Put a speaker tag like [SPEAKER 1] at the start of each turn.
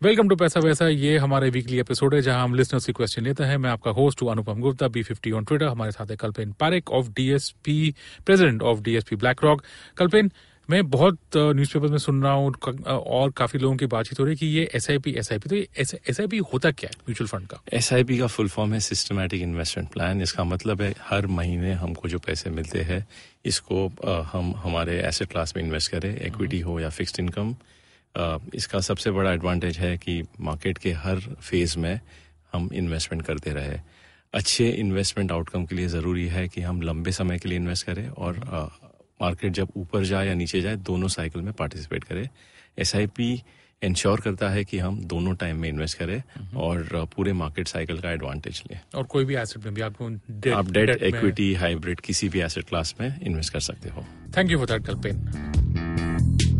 [SPEAKER 1] Welcome to पैसा वैसा, ये हमारे वीकली एपिसोड है जहाँ हम लिसनर्स की क्वेश्चन लेते हैं। मैं आपका होस्ट हूँ Anupam Gupta B fifty on Twitter हमारे साथ है Kalpen Parekh of DSP president of DSP BlackRock Kalpen, मैं बहुत न्यूज़पेपर में सुन रहा हूँ, और काफ़ी लोगों की बातचीत हो रही है कि ये S I P S I P तो एस आई पी होता क्या है म्यूचुअल फंड का?
[SPEAKER 2] एस आई पी का फुल फॉर्म है सिस्टमैटिक इन्वेस्टमेंट प्लान इसका मतलब है हर महीने हमको जो पैसे मिलते हैं, इसको हम हमारे एसेट क्लास में इन्वेस्ट करें इक्विटी हो या फिक्स्ड इनकम इसका सबसे बड़ा एडवांटेज है कि मार्केट के हर फ़ेज़ में हम इन्वेस्टमेंट करते रहे। अच्छे इन्वेस्टमेंट आउटकम के लिए ज़रूरी है कि हम लंबे समय के लिए इन्वेस्ट करें और मार्केट जब ऊपर जाए या नीचे जाए दोनों साइकिल में पार्टिसिपेट करें। एस आई पी इंश्योर करता है कि हम दोनों टाइम में इन्वेस्ट करें और पूरे मार्केट साइकिल का एडवांटेज लें।
[SPEAKER 1] और कोई भी एसेट में भी आपको डेट,
[SPEAKER 2] आप डेट इक्विटी हाइब्रिड किसी भी एसेट क्लास में इन्वेस्ट कर सकते हो।
[SPEAKER 1] Thank you for that Kalpen